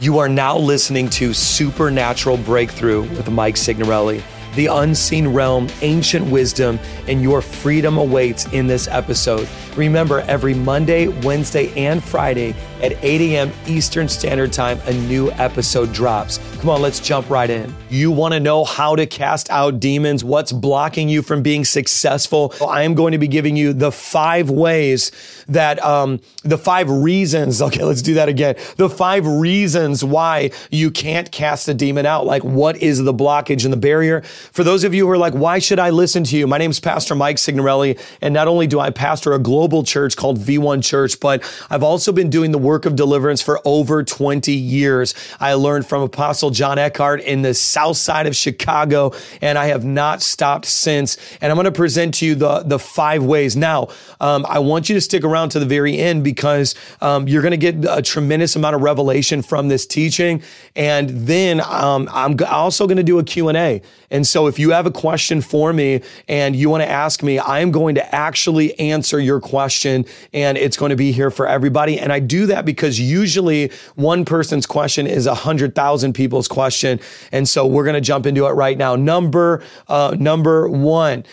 You are now listening to Supernatural Breakthrough with Mike Signorelli. The unseen realm, ancient wisdom, and your freedom awaits in this episode. Remember, every Monday, Wednesday, and Friday at 8 a.m. Eastern Standard Time, a new episode drops. Come on, let's jump right in. You want to know how to cast out demons? What's blocking you from being successful? I am going to be giving you the five ways that, um, the five reasons. Okay, let's do that again. The five reasons why you can't cast a demon out. Like, what is the blockage and the barrier? For those of you who are like, why should I listen to you? My name is Pastor Mike Signorelli, and not only do I pastor a global church called V1 Church, but I've also been doing the work of deliverance for over 20 years. I learned from Apostle John Eckhardt in the south side of Chicago, and I have not stopped since. And I'm going to present to you the, the five ways. Now, um, I want you to stick around to the very end because um, you're going to get a tremendous amount of revelation from this teaching. And then um, I'm also going to do a Q&A. And so if you have a question for me and you want to ask me, I'm going to actually answer your and it's going to be here for everybody. And I do that because usually one person's question is a hundred thousand people's question. And so we're going to jump into it right now. Number, uh, number one,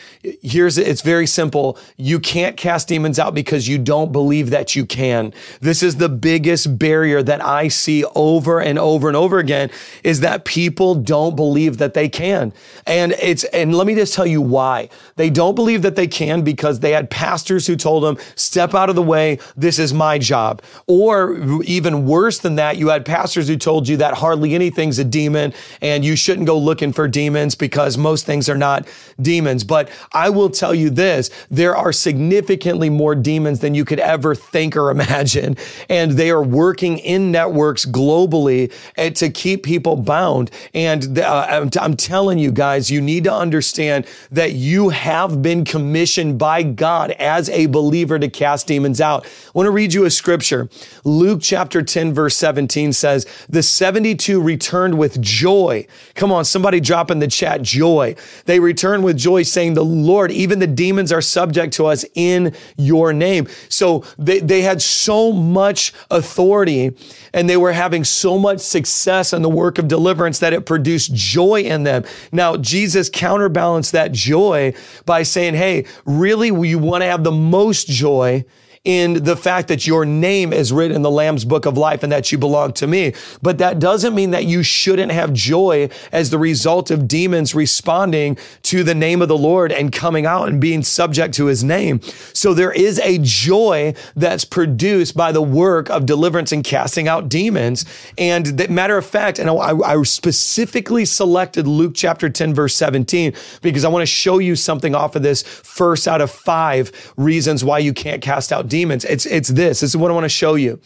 here's, it's very simple. You can't cast demons out because you don't believe that you can. This is the biggest barrier that I see over and over and over again is that people don't believe that they can. And it's, and let me just tell you why. They don't believe that they can because they had pastors who told them, step out of the way. This is my job. Or even worse than that, you had pastors who told you that hardly anything's a demon and you shouldn't go looking for demons because most things are not demons. But I will tell you this, there are significantly more demons than you could ever think or imagine. And they are working in networks globally eh, to keep people bound. And uh, I'm, telling you guys, you need to understand that you have been commissioned by God as a believer to cast demons out. I want to read you a scripture. Luke chapter 10, verse 17 says, The 72 returned with joy. Come on, somebody drop in the chat joy. They returned with joy, saying, The Lord, even the demons are subject to us in your name. So they, they had so much authority and they were having so much success in the work of deliverance that it produced joy in them. Now, Jesus counterbalanced that joy by saying, Hey, really, you want to have the most joy in the fact that your name is written in the Lamb's book of life and that you belong to me. But that doesn't mean that you shouldn't have joy as the result of demons responding to the name of the Lord and coming out and being subject to his name. So there is a joy that's produced by the work of deliverance and casting out demons. And the matter of fact, and I, I specifically selected Luke chapter 10, verse 17, because I want to show you something off of this first out of five reasons why you can't cast out demons demons. It's, it's this. This is what I want to show you.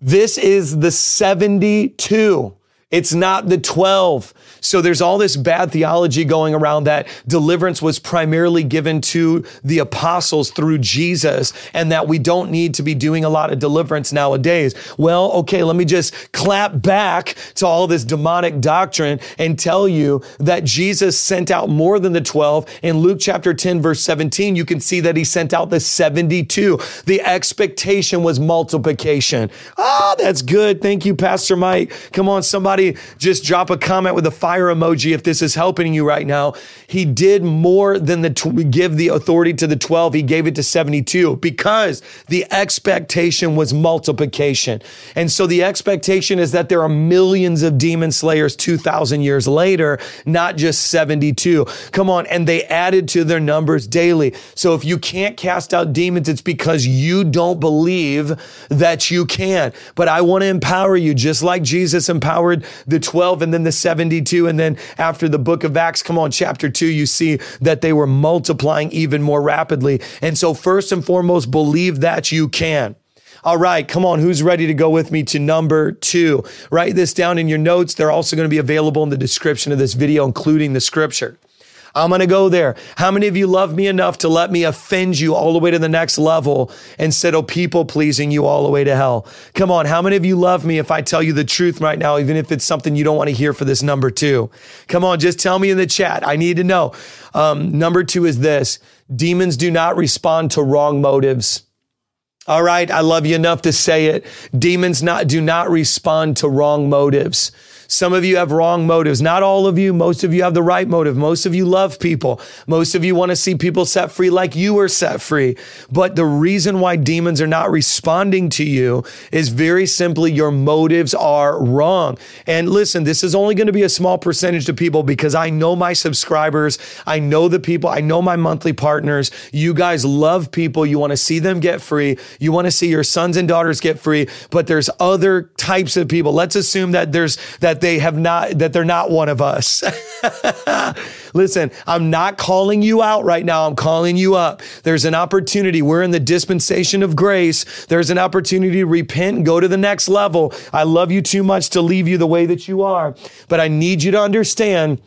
This is the 72. It's not the 12. So there's all this bad theology going around that deliverance was primarily given to the apostles through Jesus and that we don't need to be doing a lot of deliverance nowadays. Well, okay, let me just clap back to all this demonic doctrine and tell you that Jesus sent out more than the 12. In Luke chapter 10, verse 17, you can see that he sent out the 72. The expectation was multiplication. Ah, that's good. Thank you, Pastor Mike. Come on, somebody just drop a comment with a fire emoji if this is helping you right now. He did more than the tw- give the authority to the 12. He gave it to 72 because the expectation was multiplication. And so the expectation is that there are millions of demon slayers 2,000 years later, not just 72. Come on. And they added to their numbers daily. So if you can't cast out demons, it's because you don't believe that you can. But I want to empower you just like Jesus empowered the 12 and then the 72. And then after the book of Acts, come on, chapter two, you see that they were multiplying even more rapidly. And so, first and foremost, believe that you can. All right, come on. Who's ready to go with me to number two? Write this down in your notes. They're also going to be available in the description of this video, including the scripture. I'm going to go there. How many of you love me enough to let me offend you all the way to the next level instead of people pleasing you all the way to hell? Come on. How many of you love me if I tell you the truth right now, even if it's something you don't want to hear for this number two? Come on. Just tell me in the chat. I need to know. Um, number two is this demons do not respond to wrong motives. All right, I love you enough to say it. Demons not do not respond to wrong motives. Some of you have wrong motives. Not all of you. Most of you have the right motive. Most of you love people. Most of you want to see people set free like you were set free. But the reason why demons are not responding to you is very simply your motives are wrong. And listen, this is only going to be a small percentage of people because I know my subscribers. I know the people. I know my monthly partners. You guys love people. You want to see them get free. You want to see your sons and daughters get free. But there's other types of people. Let's assume that there's that they have not, that they're not one of us. Listen, I'm not calling you out right now. I'm calling you up. There's an opportunity. We're in the dispensation of grace. There's an opportunity to repent and go to the next level. I love you too much to leave you the way that you are, but I need you to understand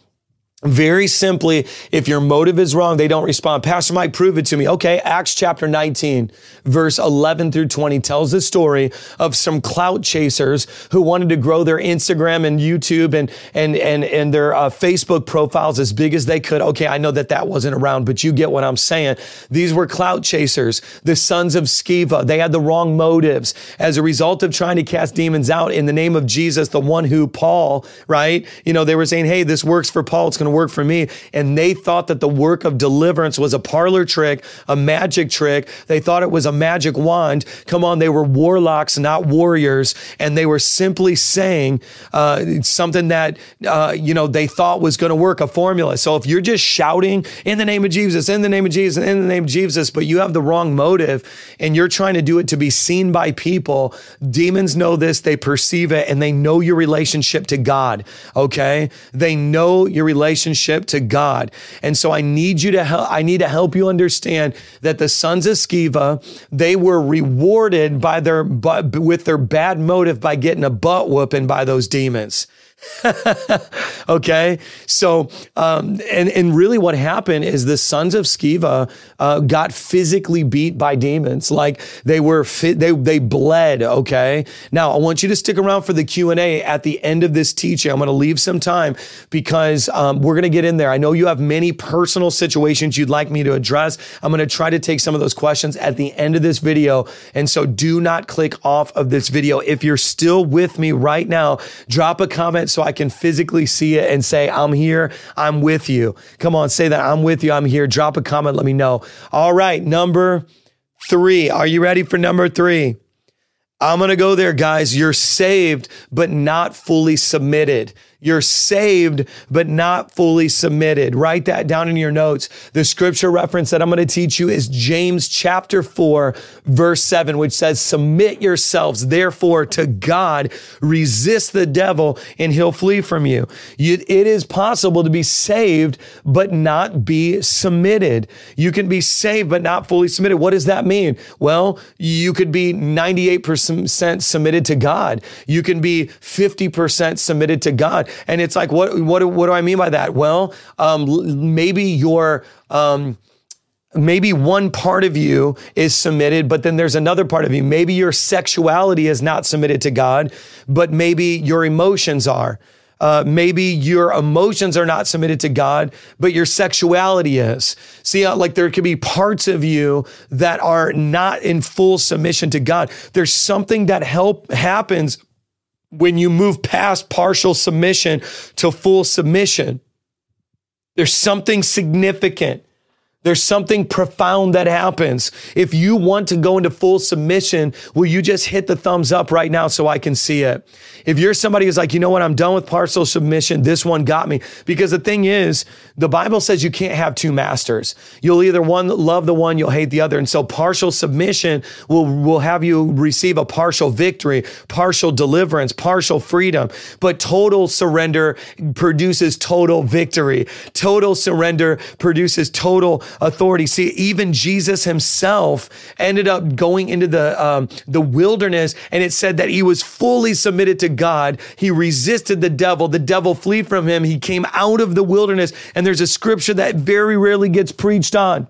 very simply, if your motive is wrong, they don't respond. Pastor Mike, prove it to me. Okay, Acts chapter 19, verse 11 through 20 tells the story of some clout chasers who wanted to grow their Instagram and YouTube and and and and their uh, Facebook profiles as big as they could. Okay, I know that that wasn't around, but you get what I'm saying. These were clout chasers, the sons of Sceva. They had the wrong motives. As a result of trying to cast demons out in the name of Jesus, the one who Paul, right? You know, they were saying, "Hey, this works for Paul. It's going work for me. And they thought that the work of deliverance was a parlor trick, a magic trick. They thought it was a magic wand. Come on, they were warlocks, not warriors. And they were simply saying uh, something that, uh, you know, they thought was going to work, a formula. So if you're just shouting in the name of Jesus, in the name of Jesus, in the name of Jesus, but you have the wrong motive and you're trying to do it to be seen by people, demons know this, they perceive it, and they know your relationship to God. Okay. They know your relationship relationship to God. And so I need you to help, I need to help you understand that the sons of Sceva, they were rewarded by their, but with their bad motive by getting a butt whooping by those demons. okay. So, um, and, and really what happened is the sons of Sceva uh, got physically beat by demons. Like they were, fit, they, they bled. Okay. Now I want you to stick around for the Q&A at the end of this teaching. I'm going to leave some time because um, we're going to get in there. I know you have many personal situations you'd like me to address. I'm going to try to take some of those questions at the end of this video. And so do not click off of this video. If you're still with me right now, drop a comment so I can physically see it and say, I'm here. I'm with you. Come on, say that. I'm with you. I'm here. Drop a comment. Let me know. All right. Number three. Are you ready for number three? I'm going to go there, guys. You're saved, but not fully submitted. You're saved, but not fully submitted. Write that down in your notes. The scripture reference that I'm going to teach you is James chapter 4, verse 7, which says, Submit yourselves, therefore, to God, resist the devil, and he'll flee from you. It is possible to be saved, but not be submitted. You can be saved, but not fully submitted. What does that mean? Well, you could be 98% submitted to God. You can be 50% submitted to God. And it's like, what, what, what do I mean by that? Well, um, maybe your, um, maybe one part of you is submitted, but then there's another part of you. Maybe your sexuality is not submitted to God, but maybe your emotions are. Uh, maybe your emotions are not submitted to God, but your sexuality is. See, uh, like there could be parts of you that are not in full submission to God. There's something that help happens when you move past partial submission to full submission. There's something significant. There's something profound that happens. If you want to go into full submission, will you just hit the thumbs up right now so I can see it? If you're somebody who's like, you know what, I'm done with partial submission, this one got me. Because the thing is, the Bible says you can't have two masters. You'll either one love the one, you'll hate the other. And so partial submission will, will have you receive a partial victory, partial deliverance, partial freedom. But total surrender produces total victory. Total surrender produces total authority. See, even Jesus himself ended up going into the, um, the wilderness and it said that he was fully submitted to God. He resisted the devil. The devil fled from him. He came out of the wilderness and there's a scripture that very rarely gets preached on.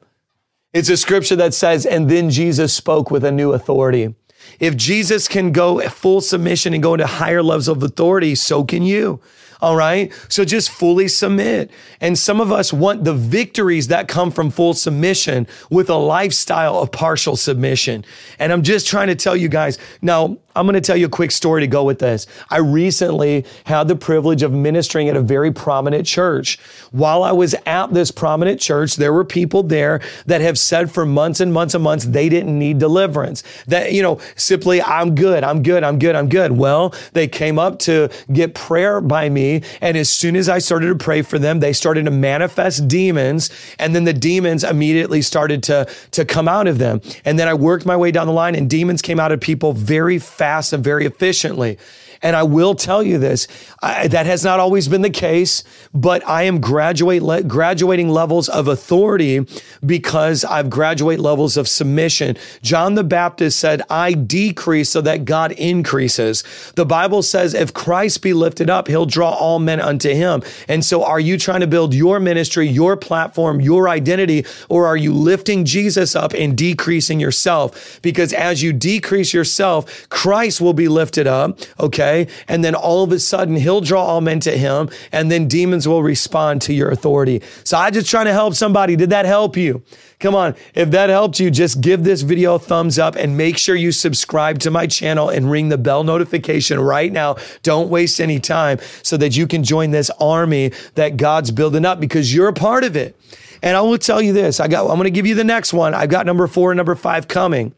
It's a scripture that says, and then Jesus spoke with a new authority. If Jesus can go full submission and go into higher levels of authority, so can you. All right. So just fully submit. And some of us want the victories that come from full submission with a lifestyle of partial submission. And I'm just trying to tell you guys now, I'm going to tell you a quick story to go with this. I recently had the privilege of ministering at a very prominent church. While I was at this prominent church, there were people there that have said for months and months and months they didn't need deliverance. That, you know, simply, I'm good, I'm good, I'm good, I'm good. Well, they came up to get prayer by me. And as soon as I started to pray for them, they started to manifest demons. And then the demons immediately started to, to come out of them. And then I worked my way down the line and demons came out of people very fast fast and very efficiently. And I will tell you this I, that has not always been the case, but I am graduate le- graduating levels of authority because I've graduate levels of submission. John the Baptist said, I decrease so that God increases. The Bible says, if Christ be lifted up, he'll draw all men unto him. And so are you trying to build your ministry, your platform, your identity, or are you lifting Jesus up and decreasing yourself? Because as you decrease yourself, Christ will be lifted up. Okay okay? And then all of a sudden, he'll draw all men to him, and then demons will respond to your authority. So I just trying to help somebody. Did that help you? Come on. If that helped you, just give this video a thumbs up and make sure you subscribe to my channel and ring the bell notification right now. Don't waste any time so that you can join this army that God's building up because you're a part of it. And I will tell you this. I got I'm going to give you the next one. I've got number 4 and number 5 coming.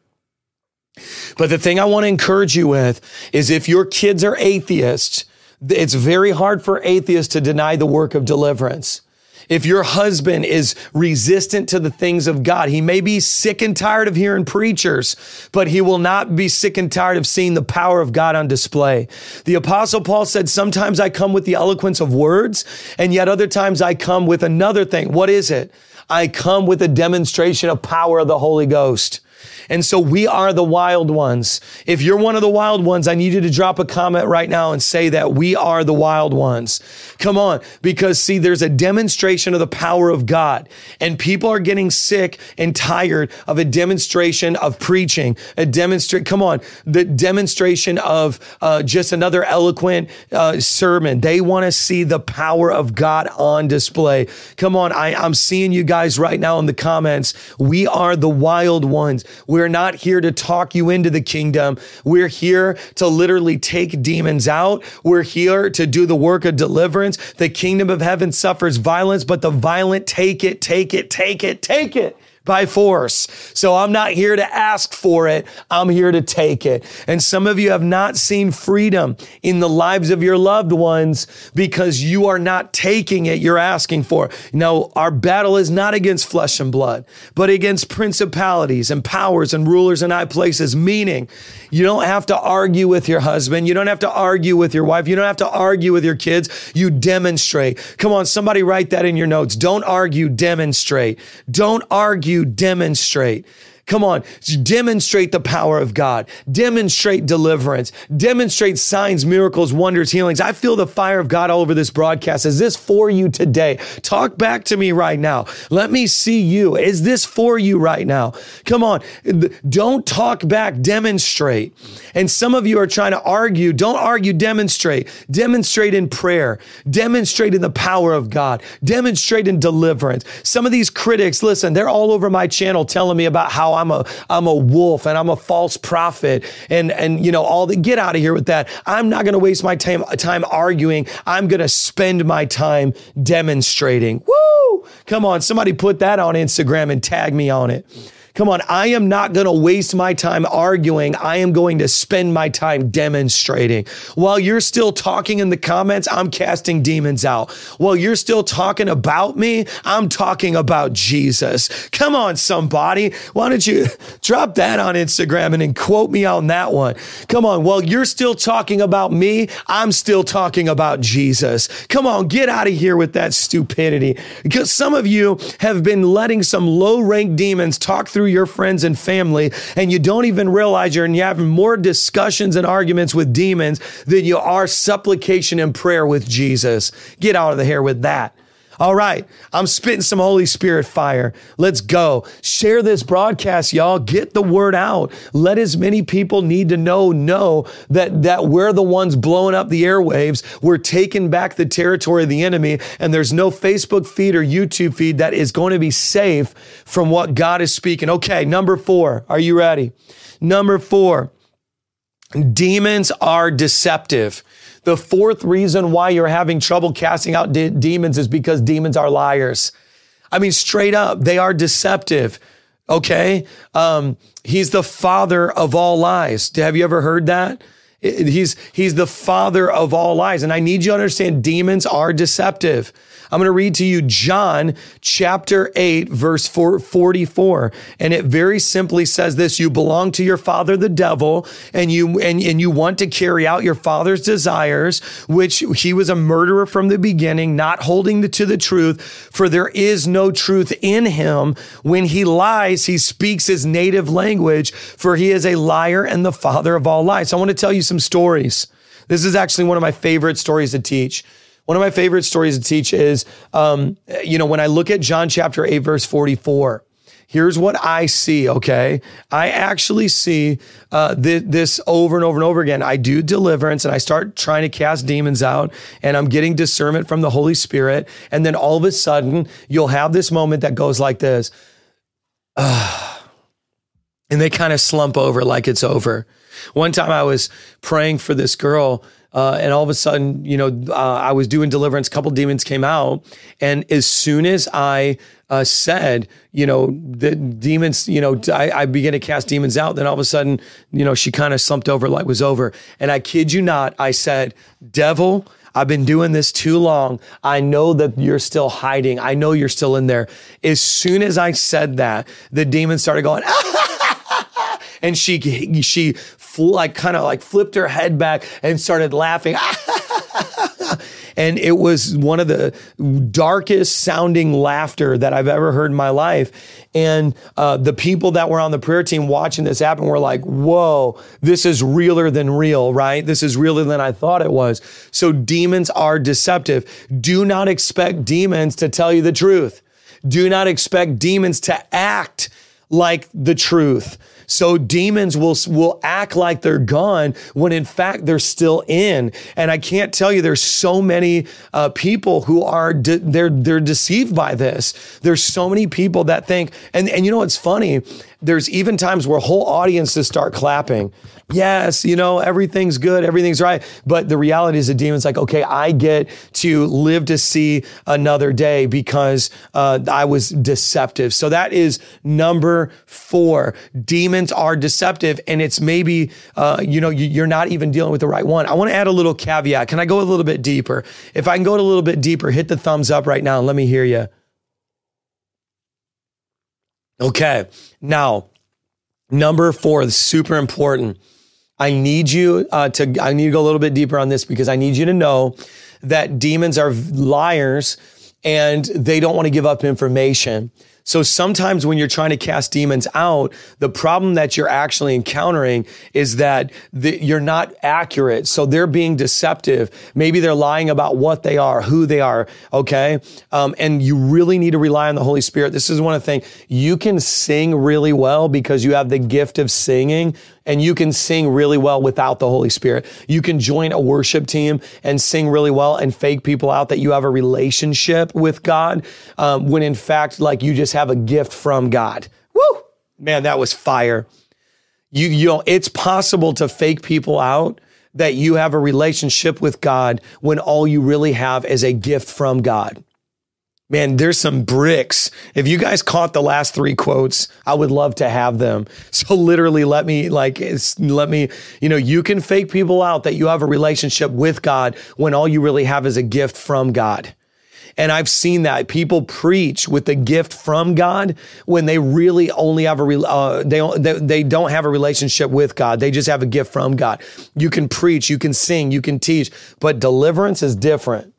But the thing I want to encourage you with is if your kids are atheists, it's very hard for atheists to deny the work of deliverance. If your husband is resistant to the things of God, he may be sick and tired of hearing preachers, but he will not be sick and tired of seeing the power of God on display. The apostle Paul said, sometimes I come with the eloquence of words, and yet other times I come with another thing. What is it? I come with a demonstration of power of the Holy Ghost. And so we are the wild ones. If you're one of the wild ones, I need you to drop a comment right now and say that we are the wild ones. Come on. Because see, there's a demonstration of the power of God and people are getting sick and tired of a demonstration of preaching, a demonstrate, come on, the demonstration of uh, just another eloquent uh, sermon. They want to see the power of God on display. Come on. I, I'm seeing you guys right now in the comments. We are the wild ones. We're we're not here to talk you into the kingdom. We're here to literally take demons out. We're here to do the work of deliverance. The kingdom of heaven suffers violence, but the violent take it, take it, take it, take it by force. So I'm not here to ask for it. I'm here to take it. And some of you have not seen freedom in the lives of your loved ones because you are not taking it you're asking for. No, our battle is not against flesh and blood, but against principalities and powers and rulers in high places, meaning you don't have to argue with your husband. You don't have to argue with your wife. You don't have to argue with your kids. You demonstrate. Come on, somebody write that in your notes. Don't argue, demonstrate. Don't argue, demonstrate. Come on, demonstrate the power of God, demonstrate deliverance, demonstrate signs, miracles, wonders, healings. I feel the fire of God all over this broadcast. Is this for you today? Talk back to me right now. Let me see you. Is this for you right now? Come on, don't talk back, demonstrate. And some of you are trying to argue. Don't argue, demonstrate. Demonstrate in prayer, demonstrate in the power of God, demonstrate in deliverance. Some of these critics, listen, they're all over my channel telling me about how I'm a I'm a wolf and I'm a false prophet and and you know all the get out of here with that. I'm not going to waste my time time arguing. I'm going to spend my time demonstrating. Woo! Come on, somebody put that on Instagram and tag me on it. Come on, I am not going to waste my time arguing. I am going to spend my time demonstrating. While you're still talking in the comments, I'm casting demons out. While you're still talking about me, I'm talking about Jesus. Come on, somebody. Why don't you drop that on Instagram and then quote me on that one? Come on, while you're still talking about me, I'm still talking about Jesus. Come on, get out of here with that stupidity. Because some of you have been letting some low rank demons talk through your friends and family, and you don't even realize you're, and you're having more discussions and arguments with demons than you are supplication and prayer with Jesus. Get out of the hair with that. All right, I'm spitting some Holy Spirit fire. Let's go. Share this broadcast, y'all. Get the word out. Let as many people need to know know that that we're the ones blowing up the airwaves. We're taking back the territory of the enemy, and there's no Facebook feed or YouTube feed that is going to be safe from what God is speaking. Okay, number four. Are you ready? Number four. Demons are deceptive. The fourth reason why you're having trouble casting out de- demons is because demons are liars. I mean, straight up, they are deceptive. Okay. Um, he's the father of all lies. Have you ever heard that? He's, he's the father of all lies. And I need you to understand demons are deceptive. I'm going to read to you John chapter 8, verse 44. And it very simply says this You belong to your father, the devil, and you, and, and you want to carry out your father's desires, which he was a murderer from the beginning, not holding to the truth, for there is no truth in him. When he lies, he speaks his native language, for he is a liar and the father of all lies. So I want to tell you some stories. This is actually one of my favorite stories to teach. One of my favorite stories to teach is, um, you know, when I look at John chapter 8, verse 44, here's what I see, okay? I actually see uh, th- this over and over and over again. I do deliverance and I start trying to cast demons out and I'm getting discernment from the Holy Spirit. And then all of a sudden, you'll have this moment that goes like this. Uh, and they kind of slump over like it's over. One time I was praying for this girl uh, and all of a sudden, you know, uh, I was doing deliverance. A couple demons came out, and as soon as I uh, said, you know, the demons, you know, I, I began to cast demons out. Then all of a sudden, you know, she kind of slumped over like was over. And I kid you not, I said, "Devil." I've been doing this too long. I know that you're still hiding. I know you're still in there. As soon as I said that, the demon started going, and she she like kind of like flipped her head back and started laughing. and it was one of the darkest sounding laughter that I've ever heard in my life. And uh, the people that were on the prayer team watching this happen were like, whoa, this is realer than real, right? This is realer than I thought it was. So demons are deceptive. Do not expect demons to tell you the truth. Do not expect demons to act like the truth. So demons will, will act like they're gone when in fact they're still in. And I can't tell you, there's so many uh, people who are, de- they're, they're deceived by this. There's so many people that think, and, and you know what's funny? There's even times where whole audiences start clapping. Yes, you know, everything's good, everything's right. But the reality is the demon's like, okay, I get to live to see another day because uh, I was deceptive. So that is number four. Demons are deceptive, and it's maybe, uh, you know, you're not even dealing with the right one. I want to add a little caveat. Can I go a little bit deeper? If I can go a little bit deeper, hit the thumbs up right now and let me hear you. Okay. Now, number four, super important. I need you uh, to, I need to go a little bit deeper on this because I need you to know that demons are liars and they don't want to give up information. So sometimes when you're trying to cast demons out, the problem that you're actually encountering is that the, you're not accurate. So they're being deceptive. Maybe they're lying about what they are, who they are. Okay. Um, and you really need to rely on the Holy Spirit. This is one of the things you can sing really well because you have the gift of singing and you can sing really well without the Holy Spirit. You can join a worship team and sing really well and fake people out that you have a relationship with God um, when in fact, like you just have a gift from God. Woo! Man, that was fire. You, you know, it's possible to fake people out that you have a relationship with God when all you really have is a gift from God. Man, there's some bricks. If you guys caught the last three quotes, I would love to have them. So literally let me like let me, you know, you can fake people out that you have a relationship with God when all you really have is a gift from God. And I've seen that people preach with the gift from God when they really only have a uh, they, they they don't have a relationship with God. They just have a gift from God. You can preach, you can sing, you can teach, but deliverance is different.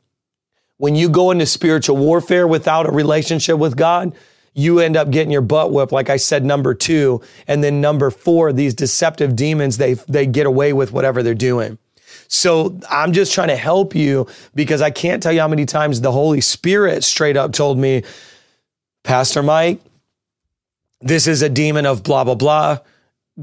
When you go into spiritual warfare without a relationship with God, you end up getting your butt whipped, like I said, number two. And then number four, these deceptive demons, they, they get away with whatever they're doing. So I'm just trying to help you because I can't tell you how many times the Holy Spirit straight up told me, Pastor Mike, this is a demon of blah, blah, blah,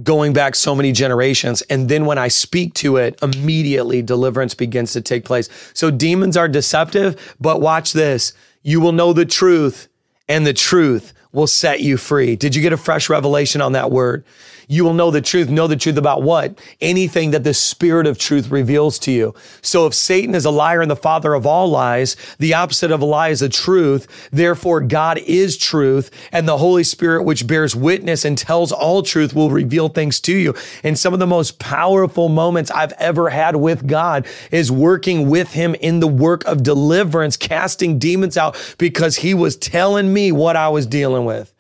going back so many generations. And then when I speak to it, immediately deliverance begins to take place. So demons are deceptive, but watch this. You will know the truth, and the truth will set you free. Did you get a fresh revelation on that word? You will know the truth. Know the truth about what? Anything that the spirit of truth reveals to you. So if Satan is a liar and the father of all lies, the opposite of a lie is a truth. Therefore, God is truth and the Holy Spirit, which bears witness and tells all truth will reveal things to you. And some of the most powerful moments I've ever had with God is working with him in the work of deliverance, casting demons out because he was telling me what I was dealing with.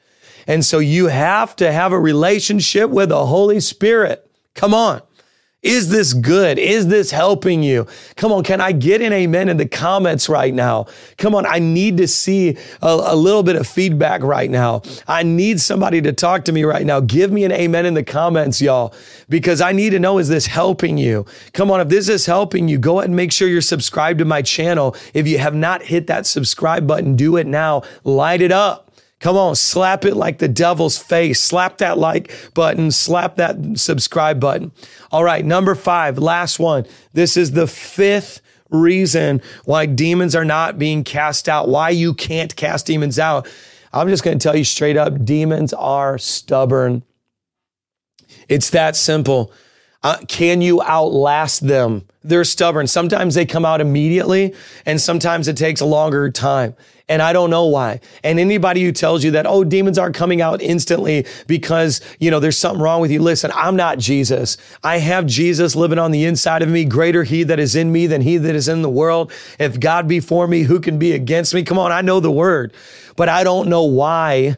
And so you have to have a relationship with the Holy Spirit. Come on. Is this good? Is this helping you? Come on, can I get an amen in the comments right now? Come on, I need to see a, a, little bit of feedback right now. I need somebody to talk to me right now. Give me an amen in the comments, y'all, because I need to know is this helping you? Come on, if this is helping you, go ahead and make sure you're subscribed to my channel. If you have not hit that subscribe button, do it now. Light it up. Come on, slap it like the devil's face. Slap that like button, slap that subscribe button. All right, number five, last one. This is the fifth reason why demons are not being cast out, why you can't cast demons out. I'm just going to tell you straight up demons are stubborn. It's that simple. Uh, can you outlast them? They're stubborn. Sometimes they come out immediately, and sometimes it takes a longer time. And I don't know why. And anybody who tells you that, oh, demons aren't coming out instantly because, you know, there's something wrong with you. Listen, I'm not Jesus. I have Jesus living on the inside of me. Greater he that is in me than he that is in the world. If God be for me, who can be against me? Come on. I know the word, but I don't know why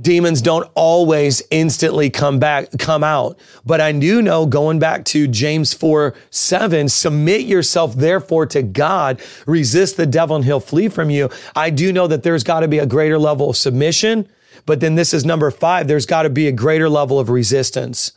demons don't always instantly come back, come out. But I do know going back to James 4, 7, submit yourself therefore to God, resist the devil and he'll flee from you. I do know that there's got to be a greater level of submission. But then this is number five. There's got to be a greater level of resistance.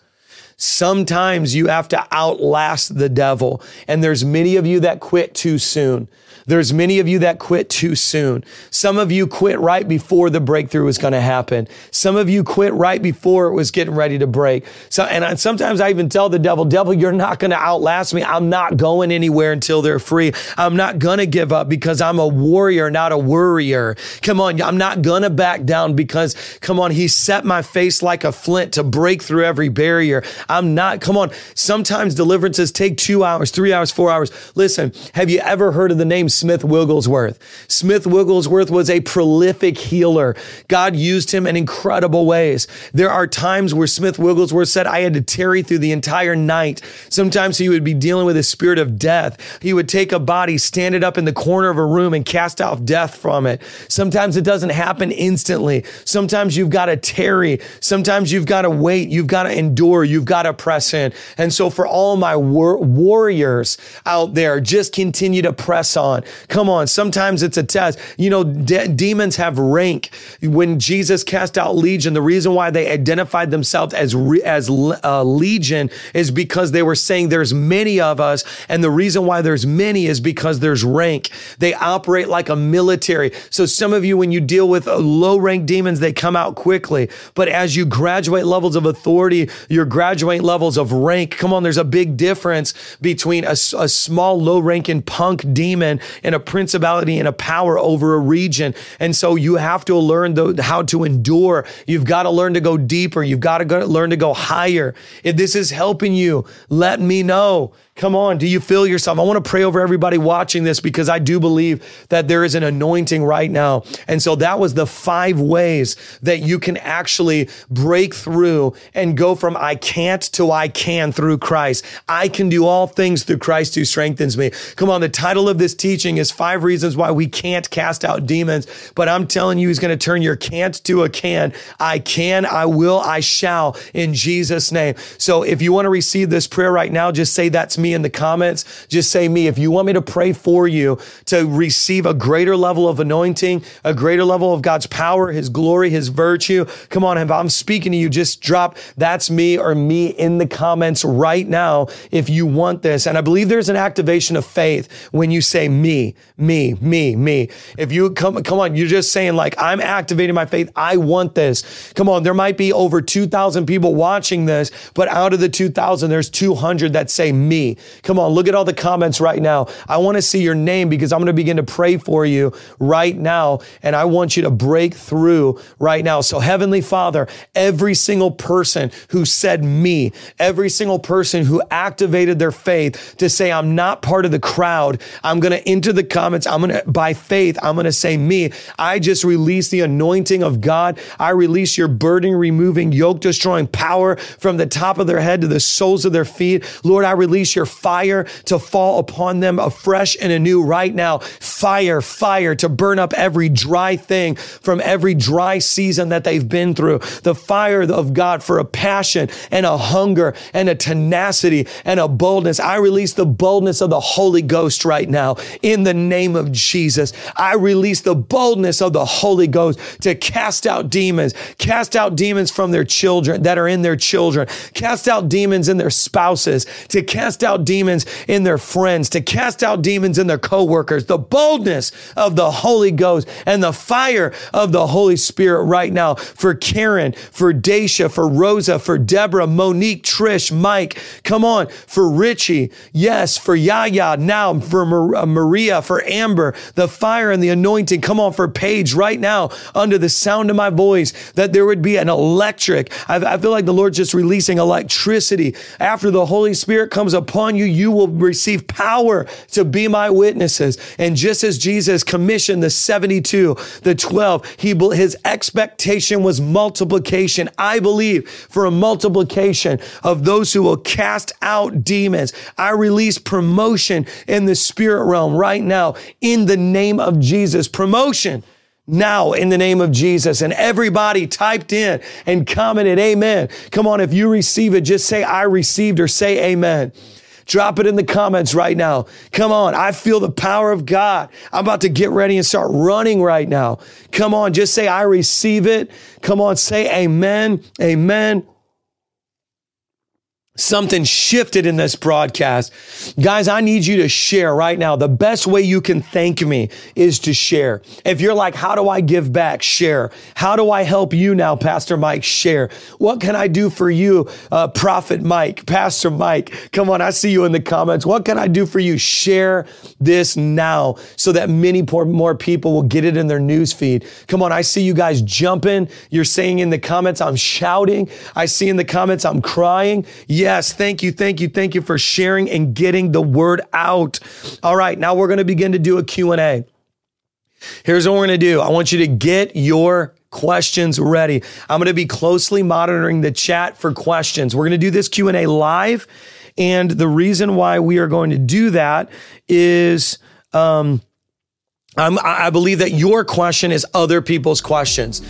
Sometimes you have to outlast the devil. And there's many of you that quit too soon. There's many of you that quit too soon. Some of you quit right before the breakthrough was going to happen. Some of you quit right before it was getting ready to break. So, and I, sometimes I even tell the devil, devil, you're not going to outlast me. I'm not going anywhere until they're free. I'm not going to give up because I'm a warrior, not a worrier. Come on. I'm not going to back down because come on. He set my face like a flint to break through every barrier. I'm not, come on. Sometimes deliverances take two hours, three hours, four hours. Listen, have you ever heard of the name Smith Wigglesworth. Smith Wigglesworth was a prolific healer. God used him in incredible ways. There are times where Smith Wigglesworth said, I had to tarry through the entire night. Sometimes he would be dealing with a spirit of death. He would take a body, stand it up in the corner of a room and cast out death from it. Sometimes it doesn't happen instantly. Sometimes you've got to tarry. Sometimes you've got to wait. You've got to endure. You've got to press in. And so for all my war- warriors out there, just continue to press on. Come on. Sometimes it's a test. You know, de- demons have rank. When Jesus cast out legion, the reason why they identified themselves as, re- as uh, legion is because they were saying there's many of us. And the reason why there's many is because there's rank. They operate like a military. So some of you, when you deal with uh, low rank demons, they come out quickly. But as you graduate levels of authority, you're graduating levels of rank. Come on, there's a big difference between a, a small, low ranking punk demon and a principality and a power over a region. And so you have to learn the, how to endure. You've got to learn to go deeper. You've got to go, learn to go higher. If this is helping you, let me know. Come on. Do you feel yourself? I want to pray over everybody watching this because I do believe that there is an anointing right now. And so that was the five ways that you can actually break through and go from I can't to I can through Christ. I can do all things through Christ who strengthens me. Come on. The title of this teaching is five reasons why we can't cast out demons. But I'm telling you, he's going to turn your can't to a can. I can, I will, I shall in Jesus name. So if you want to receive this prayer right now, just say that's me in the comments. Just say me. If you want me to pray for you to receive a greater level of anointing, a greater level of God's power, His glory, His virtue, come on. If I'm speaking to you, just drop that's me or me in the comments right now if you want this. And I believe there's an activation of faith when you say me, me, me, me. If you come, come on, you're just saying like, I'm activating my faith. I want this. Come on. There might be over 2,000 people watching this, but out of the 2,000, there's 200 that say me. Come on. Look at all the comments right now. I want to see your name because I'm going to begin to pray for you right now. And I want you to break through right now. So Heavenly Father, every single person who said me, every single person who activated their faith to say, I'm not part of the crowd. I'm going to enter the comments. I'm going to, by faith, I'm going to say me. I just release the anointing of God. I release your burden removing, yoke destroying power from the top of their head to the soles of their feet. Lord, I release your fire to fall upon them afresh and anew right now. Fire, fire to burn up every dry thing from every dry season that they've been through. The fire of God for a passion and a hunger and a tenacity and a boldness. I release the boldness of the Holy Ghost right now in the name of Jesus. I release the boldness of the Holy Ghost to cast out demons, cast out demons from their children that are in their children, cast out demons in their spouses, to cast out demons in their friends, to cast out demons in their coworkers. The boldness of the Holy Ghost and the fire of the Holy Spirit right now for Karen, for Daisha, for Rosa, for Deborah, Monique, Trish, Mike. Come on, for Richie. Yes, for Yaya now, for uh, Maria, for Amber, the fire and the anointing. Come on, for Paige right now, under the sound of my voice, that there would be an electric. I, I feel like the Lord's just releasing electricity. After the Holy Spirit comes upon you, you will receive power to be my witnesses. And just as Jesus commissioned the 72, the 12, he, his expectation was multiplication. I believe for a multiplication of those who will cast out demons. I release promotion in the spirit realm right now in the name of Jesus. Promotion now in the name of Jesus. And everybody typed in and commented, Amen. Come on, if you receive it, just say, I received or say Amen. Drop it in the comments right now. Come on. I feel the power of God. I'm about to get ready and start running right now. Come on. Just say, I receive it. Come on. Say amen. Amen. Something shifted in this broadcast. Guys, I need you to share right now. The best way you can thank me is to share. If you're like, how do I give back? Share. How do I help you now, Pastor Mike? Share. What can I do for you, uh, Prophet Mike, Pastor Mike? Come on, I see you in the comments. What can I do for you? Share this now so that many more people will get it in their news feed. Come on, I see you guys jumping. You're saying in the comments, I'm shouting. I see in the comments, I'm crying. Yes, thank you, thank you, thank you for sharing and getting the word out. All right, now we're going to begin to do a Q&A. Here's what we're going to do. I want you to get your questions ready. I'm going to be closely monitoring the chat for questions. We're going to do this Q&A live, and the reason why we are going to do that is um, I believe that your question is other people's questions.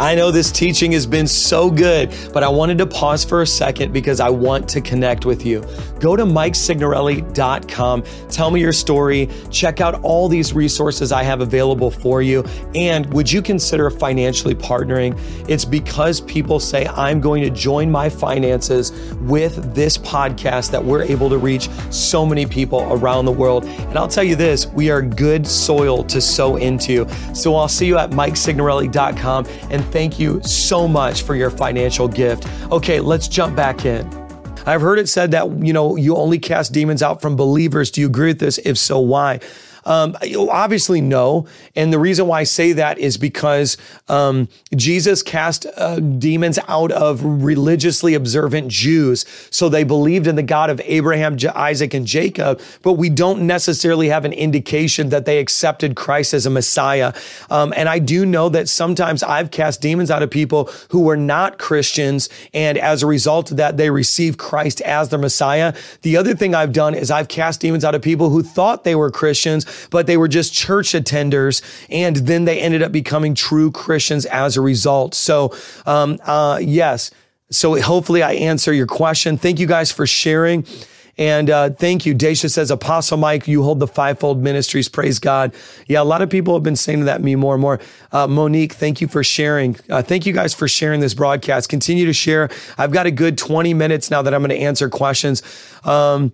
I know this teaching has been so good, but I wanted to pause for a second because I want to connect with you. Go to MikeSignorelli.com. Tell me your story. Check out all these resources I have available for you. And would you consider financially partnering? It's because people say, I'm going to join my finances with this podcast that we're able to reach so many people around the world. And I'll tell you this, we are good soil to sow into. So I'll see you at MikeSignorelli.com and thank you so much for your financial gift. Okay, let's jump back in. I've heard it said that, you know, you only cast demons out from believers. Do you agree with this? If so, why? Um, obviously, no. And the reason why I say that is because um, Jesus cast uh, demons out of religiously observant Jews. So they believed in the God of Abraham, J- Isaac, and Jacob, but we don't necessarily have an indication that they accepted Christ as a Messiah. Um, and I do know that sometimes I've cast demons out of people who were not Christians. And as a result of that, they received Christ as their Messiah. The other thing I've done is I've cast demons out of people who thought they were Christians, but they were just church attenders. And then they ended up becoming true Christians as a result. So, um, uh, yes. So hopefully I answer your question. Thank you guys for sharing. And uh, thank you. Dacia says, Apostle Mike, you hold the fivefold ministries. Praise God. Yeah, a lot of people have been saying that to me more and more. Uh, Monique, thank you for sharing. Uh, thank you guys for sharing this broadcast. Continue to share. I've got a good 20 minutes now that I'm going to answer questions. Um,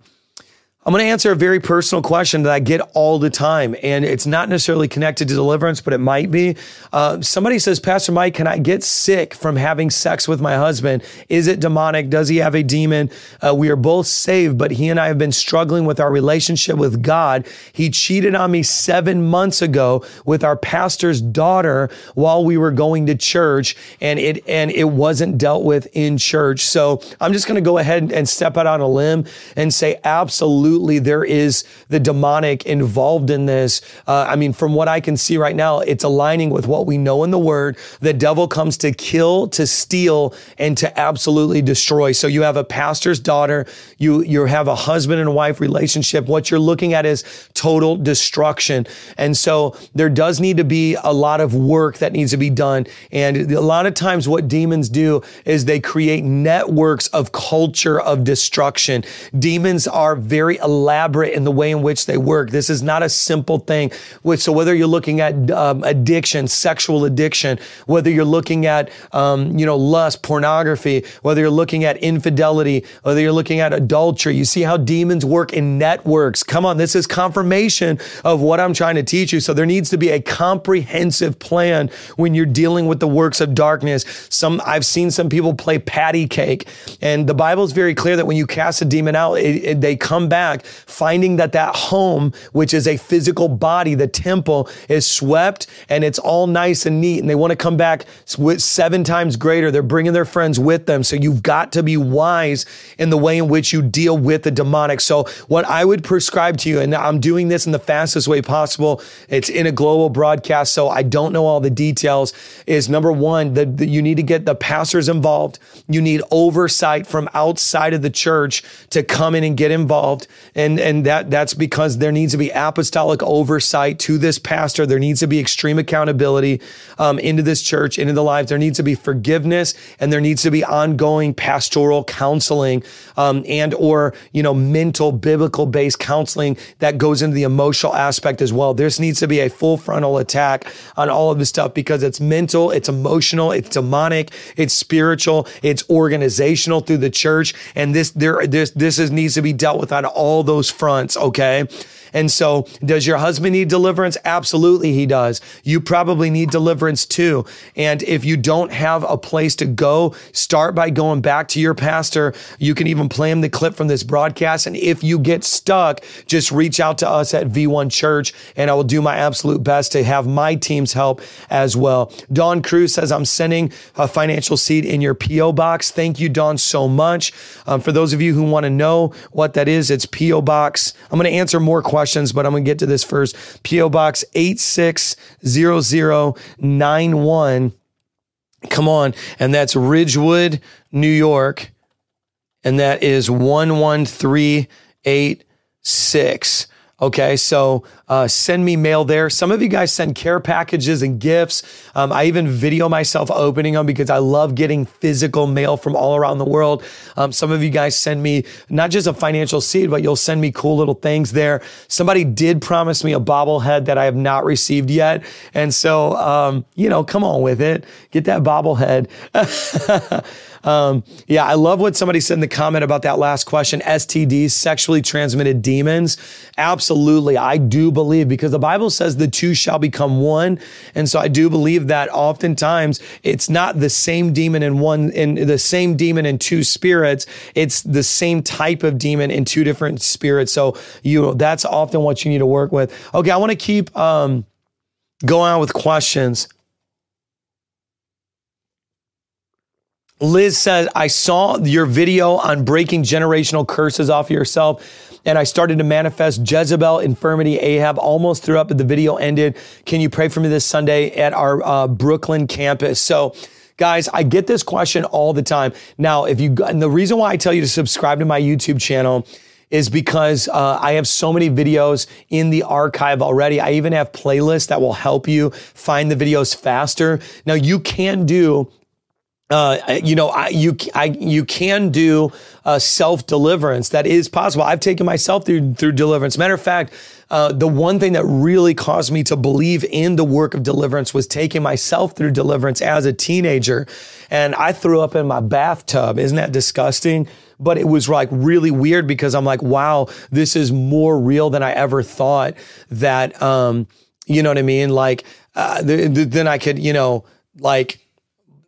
I'm going to answer a very personal question that I get all the time, and it's not necessarily connected to deliverance, but it might be. Uh, somebody says, Pastor Mike, can I get sick from having sex with my husband? Is it demonic? Does he have a demon? Uh, we are both saved, but he and I have been struggling with our relationship with God. He cheated on me seven months ago with our pastor's daughter while we were going to church, and it and it wasn't dealt with in church. So I'm just going to go ahead and step out on a limb and say, absolutely absolutely there is the demonic involved in this. Uh, I mean, from what I can see right now, it's aligning with what we know in the word. The devil comes to kill, to steal, and to absolutely destroy. So you have a pastor's daughter, you, you have a husband and wife relationship. What you're looking at is total destruction. And so there does need to be a lot of work that needs to be done. And a lot of times what demons do is they create networks of culture of destruction. Demons are very elaborate in the way in which they work. This is not a simple thing. So whether you're looking at um, addiction, sexual addiction, whether you're looking at um, you know lust, pornography, whether you're looking at infidelity, whether you're looking at adultery, you see how demons work in networks. Come on, this is confirmation of what I'm trying to teach you. So there needs to be a comprehensive plan when you're dealing with the works of darkness. Some I've seen some people play patty cake, and the Bible is very clear that when you cast a demon out, it, it, they come back back, finding that that home, which is a physical body, the temple is swept and it's all nice and neat. And they want to come back with seven times greater. They're bringing their friends with them. So you've got to be wise in the way in which you deal with the demonic. So what I would prescribe to you, and I'm doing this in the fastest way possible. It's in a global broadcast. So I don't know all the details is number one, that you need to get the pastors involved. You need oversight from outside of the church to come in and get involved and and that that's because there needs to be apostolic oversight to this pastor. There needs to be extreme accountability um, into this church, into the lives. There needs to be forgiveness, and there needs to be ongoing pastoral counseling um, and or you know mental biblical based counseling that goes into the emotional aspect as well. This needs to be a full frontal attack on all of this stuff because it's mental, it's emotional, it's demonic, it's spiritual, it's organizational through the church, and this there this this is, needs to be dealt with on all those fronts, okay? And so, does your husband need deliverance? Absolutely, he does. You probably need deliverance too. And if you don't have a place to go, start by going back to your pastor. You can even play him the clip from this broadcast. And if you get stuck, just reach out to us at V1 Church, and I will do my absolute best to have my team's help as well. Dawn Cruz says, I'm sending a financial seed in your P.O. box. Thank you, Dawn, so much. Um, for those of you who want to know what that is, it's P.O. Box. I'm going to answer more questions questions, but I'm going to get to this first. P.O. Box 860091. Come on. And that's Ridgewood, New York. And that is 11386. Okay, so uh, send me mail there. Some of you guys send care packages and gifts. Um, I even video myself opening them because I love getting physical mail from all around the world. Um, some of you guys send me not just a financial seed, but you'll send me cool little things there. Somebody did promise me a bobblehead that I have not received yet. And so, um, you know, come on with it. Get that bobblehead. Um, yeah, I love what somebody said in the comment about that last question STDs, sexually transmitted demons. Absolutely. I do believe because the Bible says the two shall become one. And so I do believe that oftentimes it's not the same demon in one, in the same demon in two spirits. It's the same type of demon in two different spirits. So you, that's often what you need to work with. Okay. I want to keep, um, going on with questions. Liz says, I saw your video on breaking generational curses off yourself and I started to manifest Jezebel, infirmity, Ahab almost threw up, but the video ended. Can you pray for me this Sunday at our uh, Brooklyn campus? So, guys, I get this question all the time. Now, if you, and the reason why I tell you to subscribe to my YouTube channel is because uh, I have so many videos in the archive already. I even have playlists that will help you find the videos faster. Now, you can do uh, you know, I, you, I, you can do uh, self deliverance. That is possible. I've taken myself through through deliverance. Matter of fact, uh, the one thing that really caused me to believe in the work of deliverance was taking myself through deliverance as a teenager, and I threw up in my bathtub. Isn't that disgusting? But it was like really weird because I'm like, wow, this is more real than I ever thought. That, um, you know what I mean? Like, uh, th- th- then I could, you know, like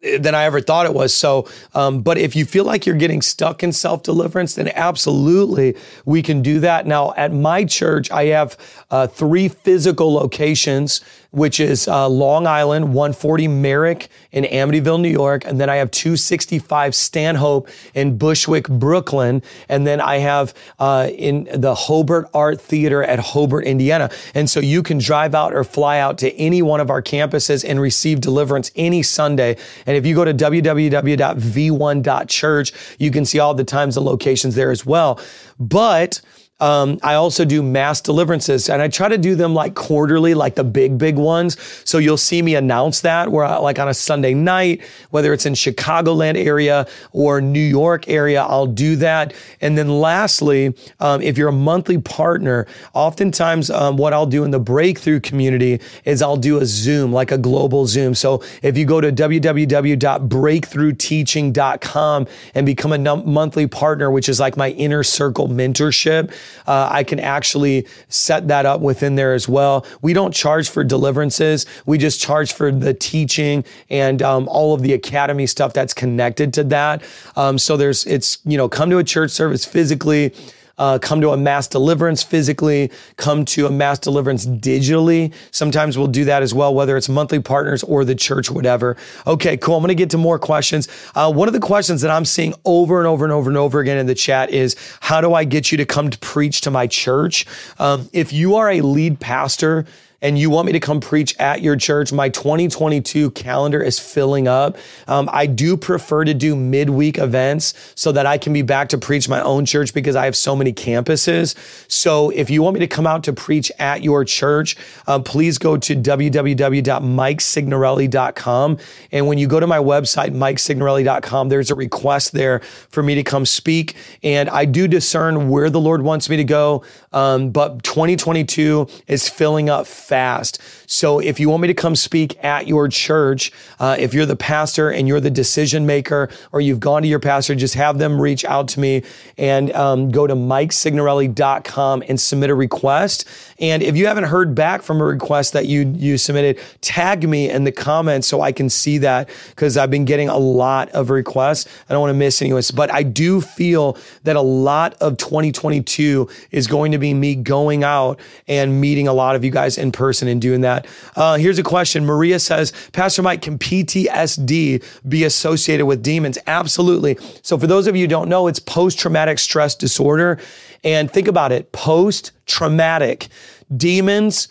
than I ever thought it was. So, um, but if you feel like you're getting stuck in self deliverance, then absolutely we can do that. Now, at my church, I have uh, three physical locations which is uh, Long Island, 140 Merrick in Amityville, New York. And then I have 265 Stanhope in Bushwick, Brooklyn. And then I have uh, in the Hobart Art Theater at Hobart, Indiana. And so you can drive out or fly out to any one of our campuses and receive deliverance any Sunday. And if you go to www.v1.church, you can see all the times and locations there as well. But um, I also do mass deliverances and I try to do them like quarterly, like the big, big ones. So you'll see me announce that where I, like on a Sunday night, whether it's in Chicagoland area or New York area, I'll do that. And then lastly, um, if you're a monthly partner, oftentimes um, what I'll do in the breakthrough community is I'll do a Zoom, like a global Zoom. So if you go to www.breakthroughteaching.com and become a num- monthly partner, which is like my inner circle mentorship, uh, I can actually set that up within there as well. We don't charge for deliverances. We just charge for the teaching and um, all of the academy stuff that's connected to that. Um, so there's, it's, you know, come to a church service physically uh, come to a mass deliverance physically, come to a mass deliverance digitally. Sometimes we'll do that as well, whether it's monthly partners or the church, whatever. Okay, cool. I'm going to get to more questions. Uh, one of the questions that I'm seeing over and over and over and over again in the chat is how do I get you to come to preach to my church? Um, if you are a lead pastor, and you want me to come preach at your church, my 2022 calendar is filling up. Um, I do prefer to do midweek events so that I can be back to preach my own church because I have so many campuses. So if you want me to come out to preach at your church, uh, please go to www.mikesignorelli.com. And when you go to my website, mikesignorelli.com, there's a request there for me to come speak. And I do discern where the Lord wants me to go. Um, but 2022 is filling up fast. So if you want me to come speak at your church, uh, if you're the pastor and you're the decision maker, or you've gone to your pastor, just have them reach out to me and um, go to mikesignorelli.com and submit a request. And if you haven't heard back from a request that you you submitted, tag me in the comments so I can see that because I've been getting a lot of requests. I don't want to miss anyone, but I do feel that a lot of 2022 is going to be me going out and meeting a lot of you guys in person and doing that. Uh, here's a question. Maria says, Pastor Mike, can PTSD be associated with demons? Absolutely. So for those of you who don't know, it's post traumatic stress disorder. And think about it post traumatic demons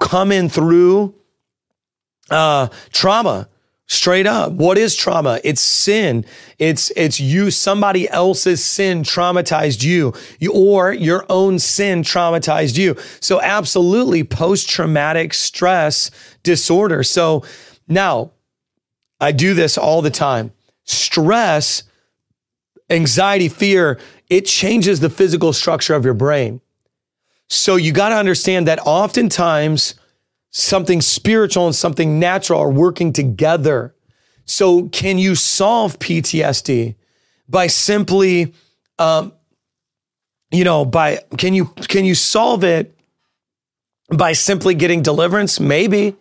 come in through uh, trauma. Straight up. What is trauma? It's sin. It's, it's you, somebody else's sin traumatized you, you or your own sin traumatized you. So absolutely post traumatic stress disorder. So now I do this all the time. Stress, anxiety, fear, it changes the physical structure of your brain. So you got to understand that oftentimes something spiritual and something natural are working together. So, can you solve PTSD by simply, um, you know, by can you can you solve it by simply getting deliverance? Maybe,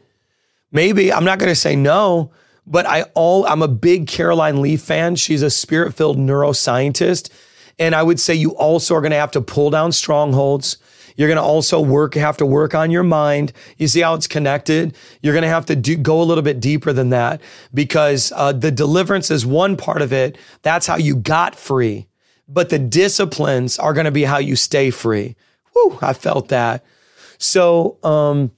maybe I'm not going to say no, but I all I'm a big Caroline Leaf fan. She's a spirit filled neuroscientist, and I would say you also are going to have to pull down strongholds. You're going to also work, have to work on your mind. You see how it's connected? You're going to have to do, go a little bit deeper than that because uh, the deliverance is one part of it. That's how you got free. But the disciplines are going to be how you stay free. Whew, I felt that. So, um,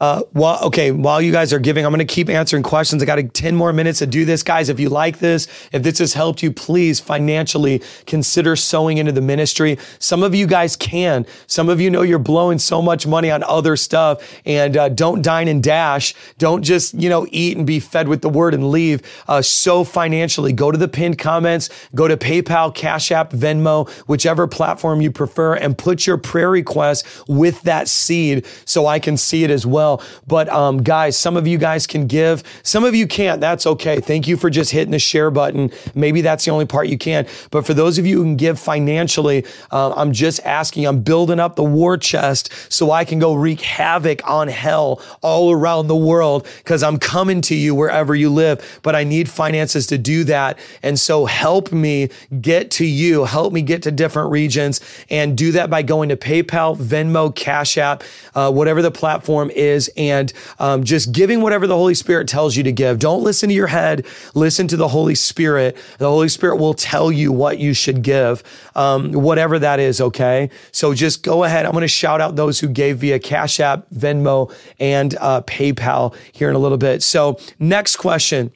Uh, well, okay. While you guys are giving, I'm going to keep answering questions. I got 10 more minutes to do this, guys. If you like this, if this has helped you, please financially consider sowing into the ministry. Some of you guys can. Some of you know you're blowing so much money on other stuff, and uh, don't dine and dash. Don't just you know eat and be fed with the word and leave. Uh, sow financially. Go to the pinned comments. Go to PayPal, Cash App, Venmo, whichever platform you prefer, and put your prayer request with that seed so I can see it as well But um, guys, some of you guys can give, some of you can't. That's okay. Thank you for just hitting the share button. Maybe that's the only part you can. But for those of you who can give financially, uh, I'm just asking. I'm building up the war chest so I can go wreak havoc on hell all around the world because I'm coming to you wherever you live. But I need finances to do that. And so help me get to you. Help me get to different regions and do that by going to PayPal, Venmo, Cash App, uh, whatever the platform is is and um, just giving whatever the Holy Spirit tells you to give. Don't listen to your head, listen to the Holy Spirit. The Holy Spirit will tell you what you should give, um, whatever that is, okay? So just go ahead. I'm going to shout out those who gave via Cash App, Venmo, and uh, PayPal here in a little bit. So, next question.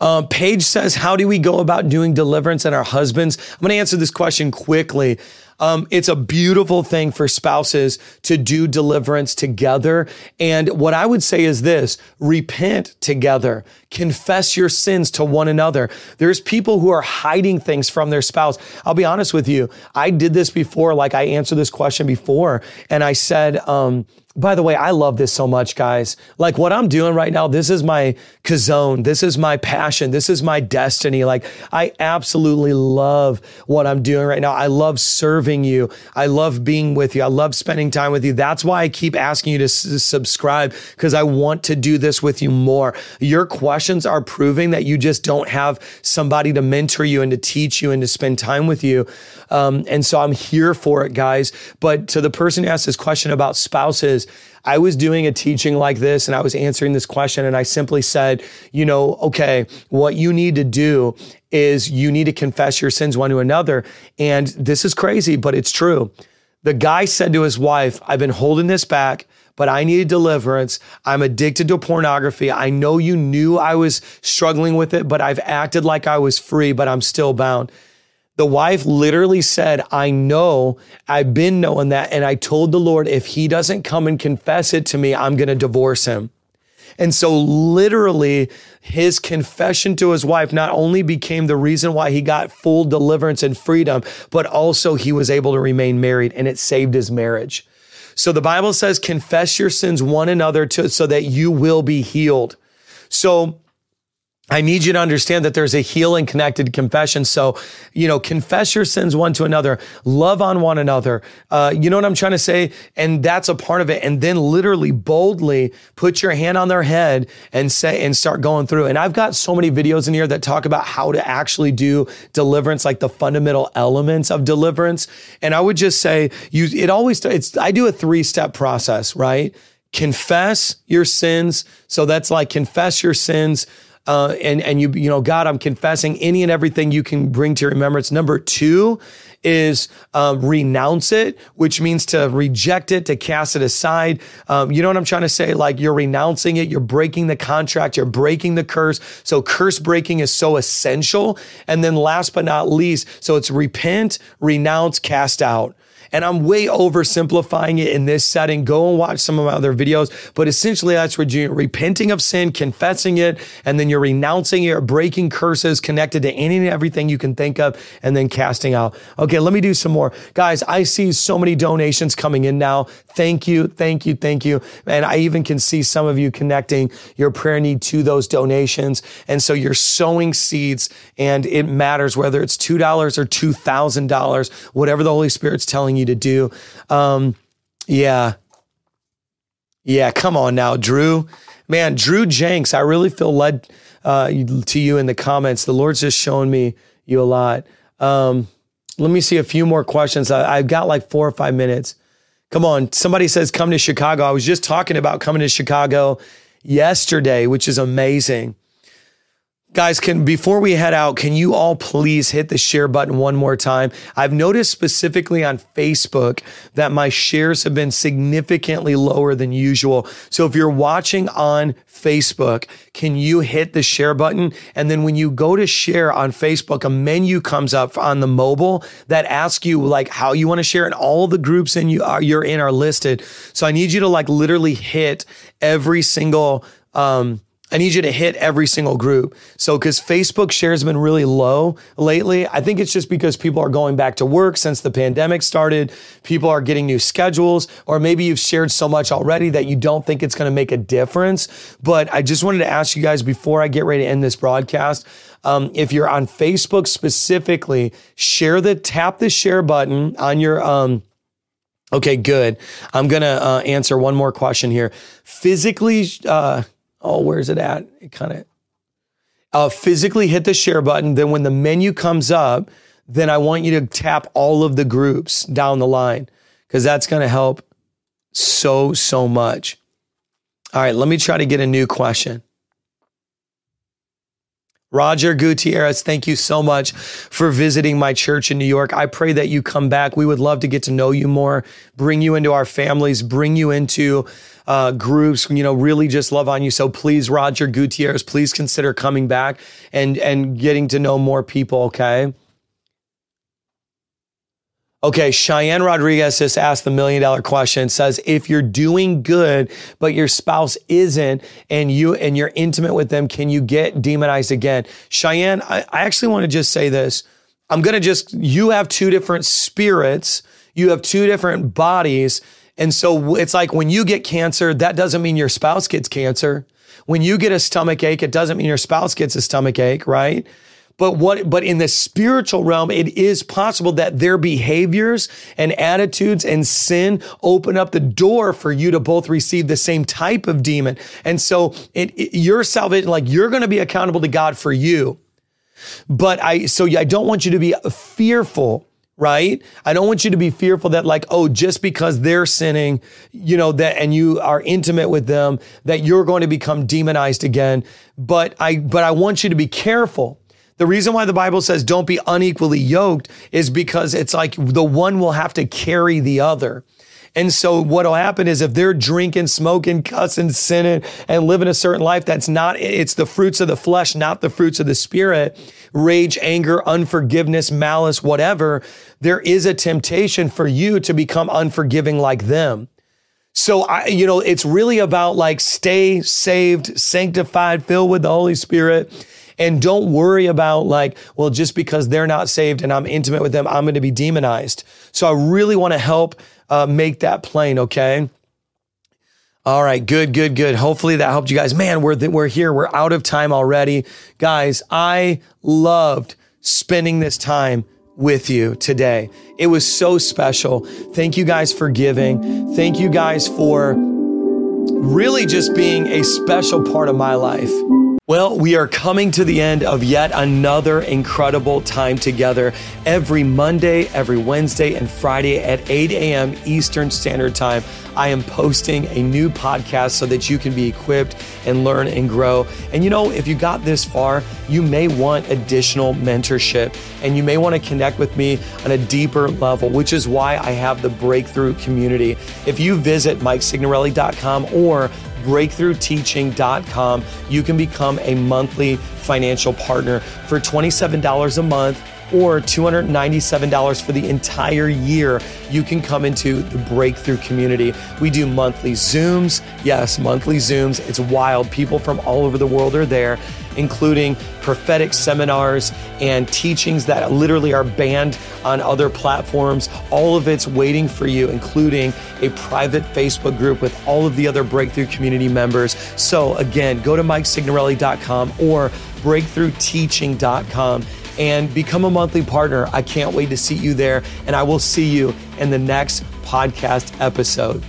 Um, Paige says, How do we go about doing deliverance in our husbands? I'm going to answer this question quickly. Um, it's a beautiful thing for spouses to do deliverance together. And what I would say is this repent together, confess your sins to one another. There's people who are hiding things from their spouse. I'll be honest with you. I did this before, like I answered this question before, and I said, um, by the way, I love this so much, guys. Like what I'm doing right now, this is my kazone. This is my passion. This is my destiny. Like I absolutely love what I'm doing right now. I love serving you. I love being with you. I love spending time with you. That's why I keep asking you to s- subscribe because I want to do this with you more. Your questions are proving that you just don't have somebody to mentor you and to teach you and to spend time with you. Um, and so I'm here for it, guys. But to the person who asked this question about spouses, I was doing a teaching like this and I was answering this question and I simply said, you know, okay, what you need to do is you need to confess your sins one to another. And this is crazy, but it's true. The guy said to his wife, I've been holding this back but I needed deliverance. I'm addicted to pornography. I know you knew I was struggling with it, but I've acted like I was free, but I'm still bound. The wife literally said, I know, I've been knowing that. And I told the Lord, if he doesn't come and confess it to me, I'm going to divorce him. And so, literally, his confession to his wife not only became the reason why he got full deliverance and freedom, but also he was able to remain married and it saved his marriage. So, the Bible says, confess your sins one another to, so that you will be healed. So, I need you to understand that there's a healing connected confession. So, you know, confess your sins one to another, love on one another. Uh, you know what I'm trying to say? And that's a part of it. And then literally boldly put your hand on their head and say, and start going through. And I've got so many videos in here that talk about how to actually do deliverance, like the fundamental elements of deliverance. And I would just say, you, it always, it's, I do a three step process, right? Confess your sins. So that's like confess your sins uh, and and you you know God, I'm confessing any and everything you can bring to your remembrance. Number two is um, renounce it, which means to reject it, to cast it aside. Um, you know what I'm trying to say? Like you're renouncing it, you're breaking the contract, you're breaking the curse. So curse breaking is so essential. And then last but not least, so it's repent, renounce, cast out. And I'm way oversimplifying it in this setting. Go and watch some of my other videos. But essentially, that's what you're repenting of sin, confessing it, and then you're renouncing it, breaking curses connected to any and everything you can think of, and then casting out. Okay, let me do some more. Guys, I see so many donations coming in now. Thank you, thank you, thank you. And I even can see some of you connecting your prayer need to those donations. And so you're sowing seeds, and it matters whether it's $2 or $2,000, whatever the Holy Spirit's telling you to do. Um, yeah. Yeah, come on now, Drew. Man, Drew Jenks, I really feel led uh, to you in the comments. The Lord's just showing me you a lot. Um, let me see a few more questions. I, I've got like four or five minutes. Come on. Somebody says, come to Chicago. I was just talking about coming to Chicago yesterday, which is amazing. Guys, can before we head out, can you all please hit the share button one more time? I've noticed specifically on Facebook that my shares have been significantly lower than usual. So if you're watching on Facebook, can you hit the share button? And then when you go to share on Facebook, a menu comes up on the mobile that asks you like how you want to share, and all the groups in you are you're in are listed. So I need you to like literally hit every single um I need you to hit every single group. So, because Facebook shares have been really low lately, I think it's just because people are going back to work since the pandemic started. People are getting new schedules, or maybe you've shared so much already that you don't think it's going to make a difference. But I just wanted to ask you guys before I get ready to end this broadcast. Um, if you're on Facebook specifically, share the tap the share button on your um, Okay, good. I'm gonna uh, answer one more question here. Physically, uh, oh, where's it at? It kind of uh, physically hit the share button. Then when the menu comes up, then I want you to tap all of the groups down the line because that's going to help so, so much. All right, let me try to get a new question. Roger Gutierrez, thank you so much for visiting my church in New York. I pray that you come back. We would love to get to know you more, bring you into our families, bring you into uh, groups, you know, really just love on you. So please, Roger Gutierrez, please consider coming back and, and getting to know more people, okay? Okay, Cheyenne Rodriguez just asked the million dollar question. Says if you're doing good, but your spouse isn't, and you and you're intimate with them, can you get demonized again? Cheyenne, I, I actually want to just say this. I'm gonna just you have two different spirits, you have two different bodies, and so it's like when you get cancer, that doesn't mean your spouse gets cancer. When you get a stomach ache, it doesn't mean your spouse gets a stomach ache, right? But what, but in the spiritual realm, it is possible that their behaviors and attitudes and sin open up the door for you to both receive the same type of demon. And so it, it your salvation, like you're going to be accountable to God for you. But I, so I don't want you to be fearful right? I don't want you to be fearful that like, oh, just because they're sinning, you know, that and you are intimate with them, that you're going to become demonized again. But I but I want you to be careful the reason why the Bible says don't be unequally yoked is because it's like the one will have to carry the other. And so what'll happen is if they're drinking, smoking, cussing, sinning, and living a certain life that's not, it's the fruits of the flesh, not the fruits of the spirit, rage, anger, unforgiveness, malice, whatever, there is a temptation for you to become unforgiving like them. So I, you know, it's really about like stay saved, sanctified, filled with the Holy Spirit and don't worry about like, well, just because they're not saved and I'm intimate with them, I'm going to be demonized. So I really want to help uh, make that plain. Okay. All right, good, good, good. Hopefully that helped you guys. Man, we're th- we're here. We're out of time already, guys. I loved spending this time with you today. It was so special. Thank you guys for giving. Thank you guys for really just being a special part of my life. Well, we are coming to the end of yet another incredible time together every Monday, every Wednesday, and Friday at 8 a.m. Eastern Standard Time. I am posting a new podcast so that you can be equipped and learn and grow. And you know, if you got this far, you may want additional mentorship and you may want to connect with me on a deeper level, which is why I have the breakthrough community. If you visit MikeSignorelli.com or breakthroughteaching.com. You can become a monthly financial partner for $27 a month or $297 for the entire year, you can come into the breakthrough community. We do monthly Zooms. Yes, monthly Zooms. It's wild. People from all over the world are there including prophetic seminars and teachings that literally are banned on other platforms. All of it's waiting for you, including a private Facebook group with all of the other Breakthrough community members. So, again, go to MikeSignorelli.com or breakthroughteaching.com and become a monthly partner. I can't wait to see you there, and I will see you in the next podcast episode.